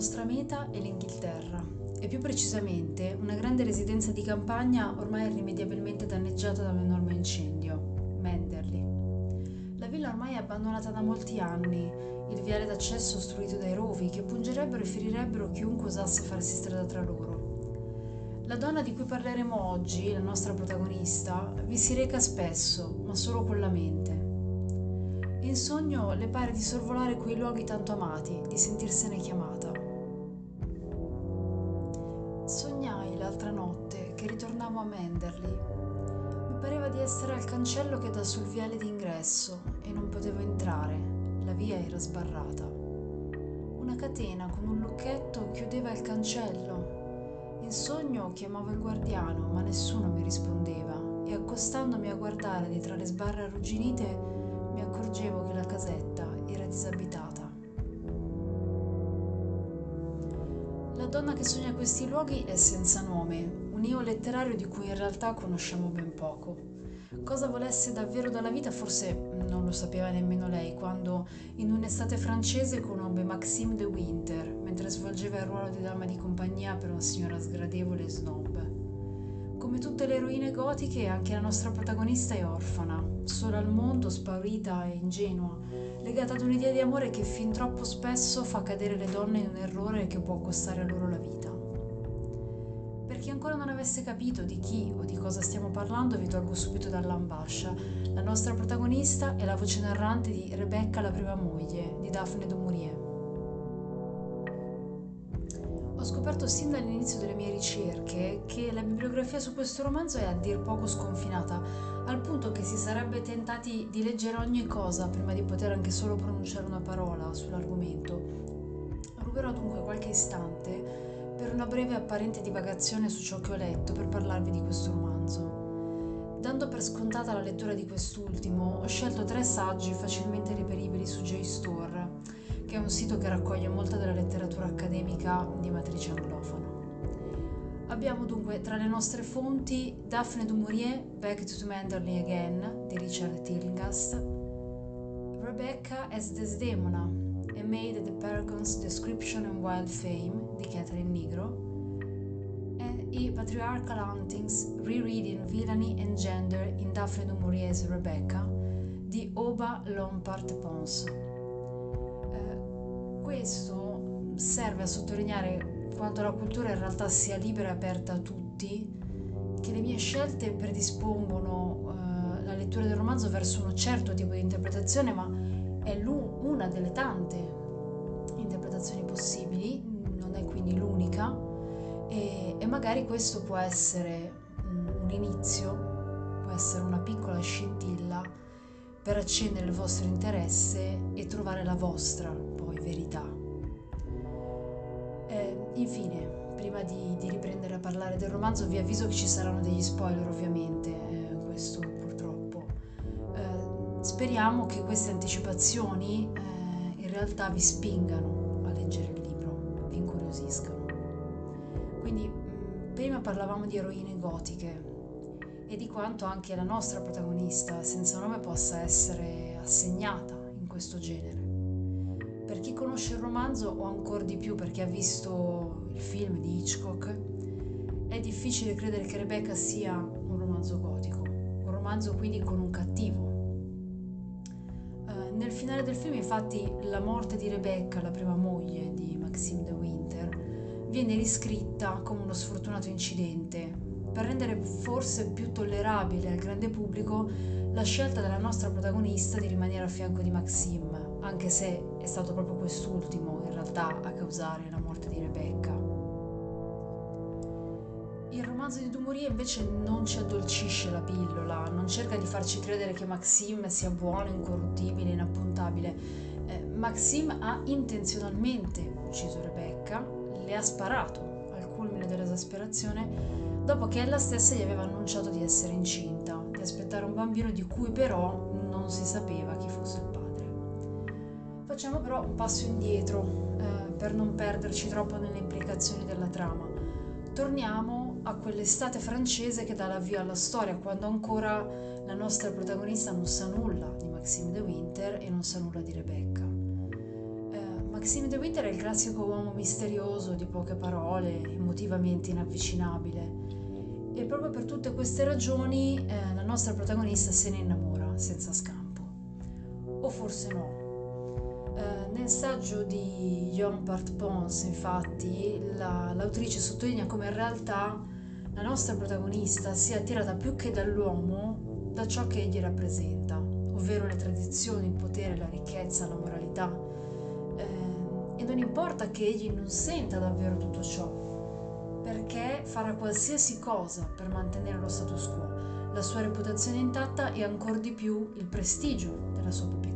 nostra meta è l'Inghilterra e più precisamente una grande residenza di campagna ormai irrimediabilmente danneggiata da un enorme incendio, Manderley. La villa ormai è abbandonata da molti anni, il viale d'accesso ostruito dai rovi che pungerebbero e ferirebbero chiunque osasse farsi strada tra loro. La donna di cui parleremo oggi, la nostra protagonista, vi si reca spesso, ma solo con la mente. In sogno le pare di sorvolare quei luoghi tanto amati, di sentirsene chiamata. A Manderley. Mi pareva di essere al cancello che dà sul viale d'ingresso e non potevo entrare, la via era sbarrata. Una catena con un lucchetto chiudeva il cancello. In sogno chiamavo il guardiano, ma nessuno mi rispondeva e accostandomi a guardare di tra le sbarre arrugginite mi accorgevo che la casetta era disabitata. La donna che sogna questi luoghi è senza nome, un io letterario di cui in realtà conosciamo ben poco. Cosa volesse davvero dalla vita forse non lo sapeva nemmeno lei quando in un'estate francese conobbe Maxime de Winter mentre svolgeva il ruolo di dama di compagnia per una signora sgradevole e snob. Come tutte le eroine gotiche, anche la nostra protagonista è orfana, sola al mondo, spaurita e ingenua, legata ad un'idea di amore che fin troppo spesso fa cadere le donne in un errore che può costare loro la vita. Ancora non avesse capito di chi o di cosa stiamo parlando, vi tolgo subito dall'ambascia. La nostra protagonista è la voce narrante di Rebecca, la prima moglie, di Daphne du Maurier. Ho scoperto sin dall'inizio delle mie ricerche che la bibliografia su questo romanzo è a dir poco sconfinata, al punto che si sarebbe tentati di leggere ogni cosa prima di poter anche solo pronunciare una parola sull'argomento. Ruberò dunque qualche istante una breve apparente divagazione su ciò che ho letto per parlarvi di questo romanzo. Dando per scontata la lettura di quest'ultimo, ho scelto tre saggi facilmente reperibili su JSTOR che è un sito che raccoglie molta della letteratura accademica di matrice anglofona. Abbiamo dunque tra le nostre fonti Daphne du Maurier, Back to Manderley Again di Richard Tilgast, Rebecca as Desdemona, Maid at the Paragon's Description and Wild Fame di Catherine Nigro, e i Patriarchal Huntings, Rereading Villainy and Gender in Daphne du Maurier's Rebecca di Oba Lompart Pons. Questo serve a sottolineare quanto la cultura in realtà sia libera e aperta a tutti, che le mie scelte predispongono eh, la lettura del romanzo verso un certo tipo di interpretazione, ma è una delle tante interpretazioni possibili, non è quindi l'unica, e, e magari questo può essere un, un inizio, può essere una piccola scintilla per accendere il vostro interesse e trovare la vostra verità. Eh, infine, prima di, di, riprendere a parlare del romanzo, vi avviso che ci saranno degli spoiler ovviamente, eh, questo purtroppo. Speriamo che queste anticipazioni eh, in realtà vi spingano a leggere il libro, vi incuriosiscano. Quindi, mm, prima parlavamo di eroine gotiche e di quanto anche la nostra protagonista senza nome possa essere assegnata in questo genere. Per chi conosce il romanzo o ancora di più per chi ha visto il film di Hitchcock, è difficile credere che Rebecca sia un romanzo gotico, un romanzo quindi con un cattivo. Nel finale del film infatti la morte di Rebecca, la prima moglie di Maxime de Winter, viene riscritta come uno sfortunato incidente per rendere forse più tollerabile al grande pubblico la scelta della nostra protagonista di rimanere a fianco di Maxime anche se è stato proprio quest'ultimo in realtà a causare la morte di Rebecca. Il romanzo di Dumouriez invece non ci addolcisce la pillola, non cerca di farci credere che Maxime sia buono, incorruttibile, inappuntabile. Eh, Maxime ha intenzionalmente ucciso Rebecca, le ha sparato al culmine dell'esasperazione dopo che ella stessa gli aveva annunciato di essere incinta, di aspettare un bambino di cui però non si sapeva chi fosse il padre. Facciamo però un passo indietro eh, per non perderci troppo nelle implicazioni della trama. Torniamo a quell'estate francese che dà l'avvio alla storia, quando ancora la nostra protagonista non sa nulla di Maxime de Winter e non sa nulla di Rebecca. Eh, Maxime de Winter è il classico uomo misterioso, di poche parole, emotivamente inavvicinabile. E proprio per tutte queste ragioni eh, la nostra protagonista se ne innamora senza scampo. O forse no. Eh, nel saggio di Jean Part Pons, infatti, la, l'autrice sottolinea come in realtà la nostra protagonista sia attirata più che dall'uomo da ciò che egli rappresenta, ovvero le tradizioni, il potere, la ricchezza, la moralità e non importa che egli non senta davvero tutto ciò, perché farà qualsiasi cosa per mantenere lo status quo, la sua reputazione intatta e ancora di più il prestigio della sua proprietà.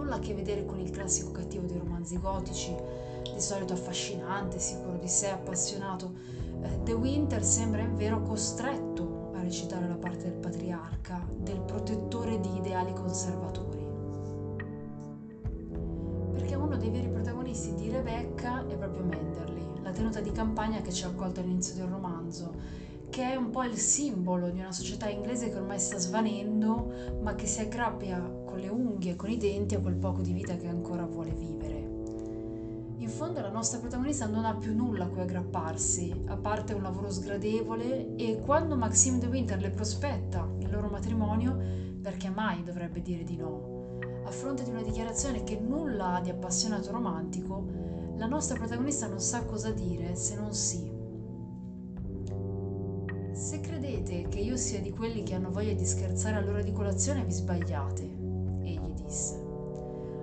Nulla a che vedere con il classico cattivo dei romanzi gotici, di solito affascinante, sicuro di sé, appassionato. Eh, The Winter sembra in vero costretto a recitare la parte del patriarca, del protettore di ideali conservatori dei veri protagonisti di Rebecca è proprio Manderley, la tenuta di campagna che ci ha accolto all'inizio del romanzo, che è un po' il simbolo di una società inglese che ormai sta svanendo, ma che si aggrappia con le unghie e con i denti a quel poco di vita che ancora vuole vivere. In fondo la nostra protagonista non ha più nulla a cui aggrapparsi, a parte un lavoro sgradevole e quando Maxime de Winter le prospetta il loro matrimonio, perché mai dovrebbe dire di no? a fronte di una dichiarazione che nulla ha di appassionato romantico, la nostra protagonista non sa cosa dire se non sì. Se credete che io sia di quelli che hanno voglia di scherzare all'ora di colazione, vi sbagliate, disse.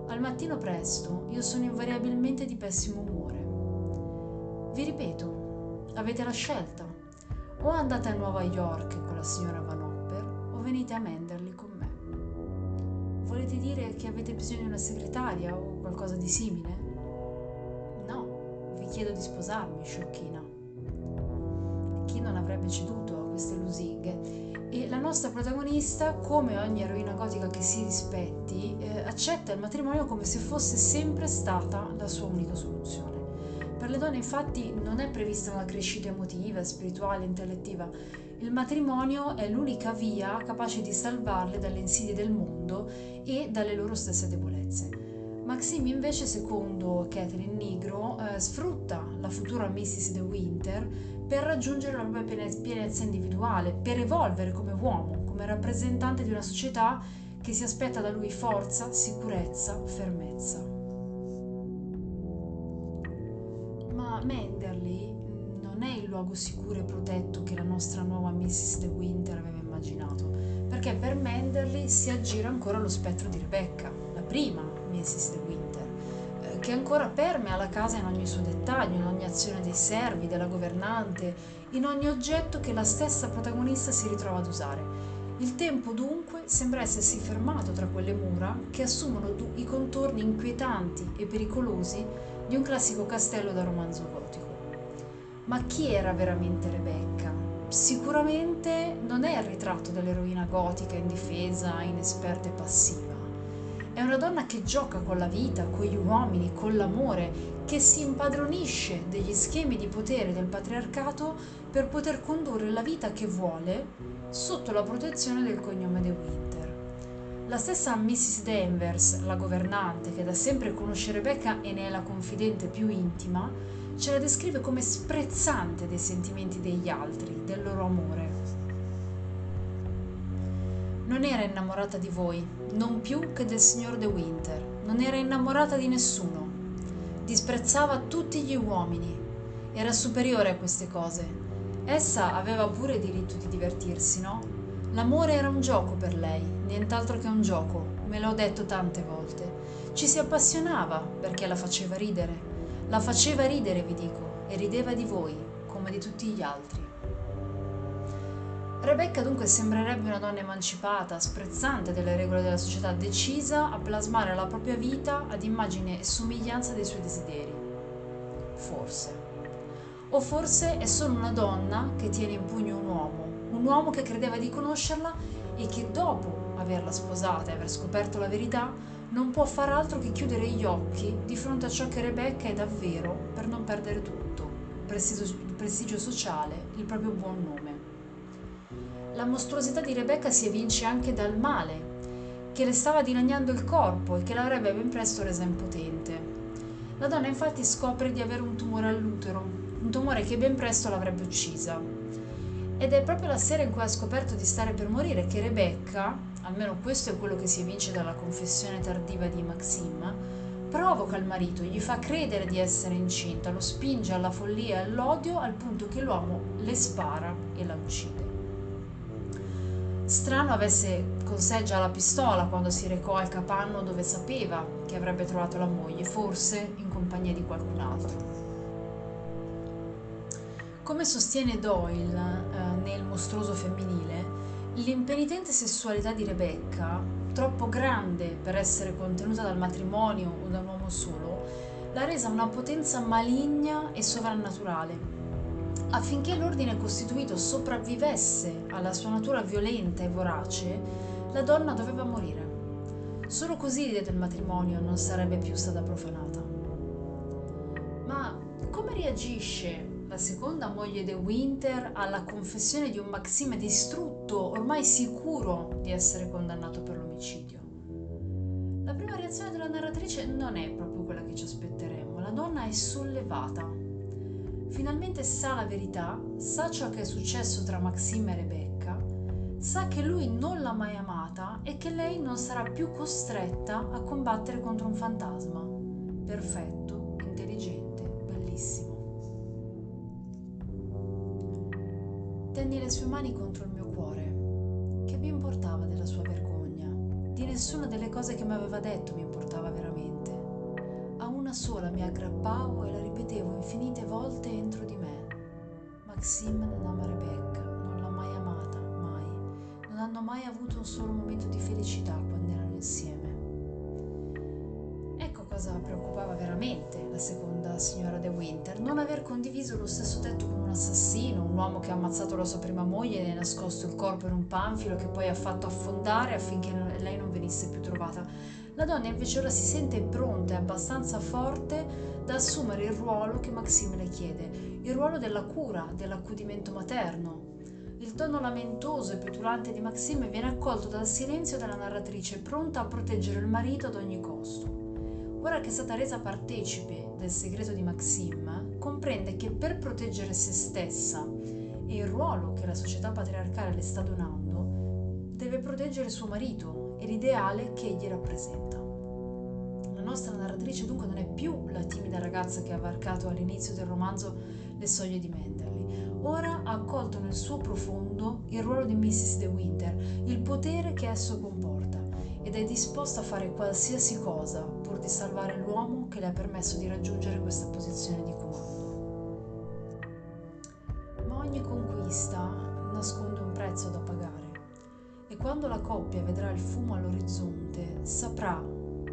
Al mattino presto io sono invariabilmente di pessimo umore. Vi ripeto, avete la scelta. O andate a Nuova York con la signora Van Hopper o venite a Menderley con me. Volete dire che avete bisogno di una segretaria o qualcosa di simile? No, vi chiedo di sposarmi, sciocchina. Chi non avrebbe ceduto a queste lusinghe? E la nostra protagonista, come ogni eroina gotica che si rispetti, eh, accetta il matrimonio come se fosse sempre stata la sua unica soluzione. Per le donne infatti non è prevista una crescita emotiva, spirituale, intellettiva, il matrimonio è l'unica via capace di salvarle dalle insidie del mondo e dalle loro stesse debolezze. Maxime invece, secondo Catherine Nigro, eh, sfrutta la futura Mrs. De Winter per raggiungere la propria pienezza individuale, per evolvere come uomo, come rappresentante di una società che si aspetta da lui forza, sicurezza, fermezza. Ma Manderley non è il luogo sicuro e protetto che la nostra nuova Mrs. De Winter aveva immaginato, perché per Manderley si aggira ancora lo spettro di Rebecca, la prima Mrs. De Winter, eh, che ancora permea la casa in ogni suo dettaglio, in ogni azione dei servi, della governante, in ogni oggetto che la stessa protagonista si ritrova ad usare. Il tempo dunque sembra essersi fermato tra quelle mura che assumono i contorni inquietanti e pericolosi di un classico castello da romanzo gotico. Ma chi era veramente Rebecca? Sicuramente non è il ritratto dell'eroina gotica indifesa, inesperta e passiva. È una donna che gioca con la vita, con gli uomini, con l'amore, che si impadronisce degli schemi di potere del patriarcato per poter condurre la vita che vuole sotto la protezione del cognome De Winter. La stessa Mrs. Danvers, la governante, che da sempre conosce Rebecca e ne è la confidente più intima, ce la descrive come sprezzante dei sentimenti degli altri, del loro amore. Non era innamorata di voi, non più che del signor De Winter, non era innamorata di nessuno. Disprezzava tutti gli uomini, era superiore a queste cose. Essa aveva pure diritto di divertirsi, no? L'amore era un gioco per lei, nient'altro che un gioco, me l'ho detto tante volte. Ci si appassionava perché la faceva ridere, la faceva ridere, vi dico, e rideva di voi, come di tutti gli altri. Rebecca dunque sembrerebbe una donna emancipata, sprezzante delle regole della società, decisa a plasmare la propria vita ad immagine e somiglianza dei suoi desideri. Forse. O forse è solo una donna che tiene in pugno un uomo, un uomo che credeva di conoscerla e che dopo averla sposata e aver scoperto la verità non può far altro che chiudere gli occhi di fronte a ciò che Rebecca è davvero per non perdere tutto, il prestigio, sociale, il proprio buon nome. La mostruosità di Rebecca si evince anche dal male, che le stava dilaniando il corpo e che l'avrebbe ben presto resa impotente. La donna infatti scopre di avere un tumore all'utero, un tumore che ben presto l'avrebbe uccisa. Ed è proprio la sera in cui ha scoperto di stare per morire che Rebecca, almeno questo è quello che si evince dalla confessione tardiva di Maxim, provoca il marito, gli fa credere di essere incinta, lo spinge alla follia e all'odio al punto che l'uomo le spara e la uccide. Strano avesse con sé già la pistola quando si recò al capanno dove sapeva che avrebbe trovato la moglie, forse in compagnia di qualcun altro. Come sostiene Doyle eh, nel mostruoso femminile, l'impenitente sessualità di Rebecca troppo grande per essere contenuta dal matrimonio o da un uomo solo, l'ha resa una potenza maligna e sovrannaturale. Affinché l'ordine costituito sopravvivesse alla sua natura violenta e vorace, la donna doveva morire. Solo così l'idea del matrimonio non sarebbe più stata profanata. Ma come reagisce la seconda moglie De Winter alla confessione di un Maxime distrutto, ormai sicuro di essere condannato per l'omicidio. La prima reazione della narratrice non è proprio quella che ci aspetteremmo. La donna è sollevata. Finalmente sa la verità, sa ciò che è successo tra Maxime e Rebecca, sa che lui non l'ha mai amata e che lei non sarà più costretta a combattere contro un fantasma. Perfetto, intelligente, bellissimo. Tendi le sue mani contro il mio cuore. Che mi importava della sua vergogna? Di nessuna delle cose che mi aveva detto mi importava veramente. Sola mi aggrappavo e la ripetevo infinite volte entro di me. Maxime non ama Rebecca, non l'ha mai amata, mai. Non hanno mai avuto un solo momento di felicità quando erano insieme. Ecco cosa preoccupava veramente la seconda signora De Winter, non aver condiviso lo stesso tetto con un assassino, un uomo che ha ammazzato la sua prima moglie e ne ha nascosto il corpo in un panfilo che poi ha fatto affondare affinché lei non venisse più trovata. La donna invece ora si sente pronta e abbastanza forte da assumere il ruolo che Maxime le chiede, il ruolo della cura, dell'accudimento materno. Il tono lamentoso e petulante di Maxime viene accolto dal silenzio della narratrice, pronta a proteggere il marito ad ogni costo. Ora che è stata resa partecipe del segreto di Maxim, comprende che per proteggere se stessa e il ruolo che la società patriarcale le sta donando, deve proteggere suo marito e l'ideale che egli rappresenta. La nostra narratrice dunque non è più la timida ragazza che ha varcato all'inizio del romanzo le soglie di Menderly. Ora ha accolto nel suo profondo il ruolo di Mrs. De Winter, il potere che esso comporta ed è disposta a fare qualsiasi cosa pur di salvare l'uomo che le ha permesso di raggiungere questa posizione di comando. Quando la coppia vedrà il fumo all'orizzonte saprà,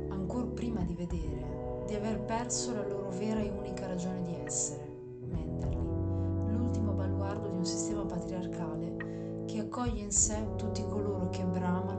ancor prima di vedere, di aver perso la loro vera e unica ragione di essere, Menderly, l'ultimo baluardo di un sistema patriarcale che accoglie in sé tutti coloro che bramano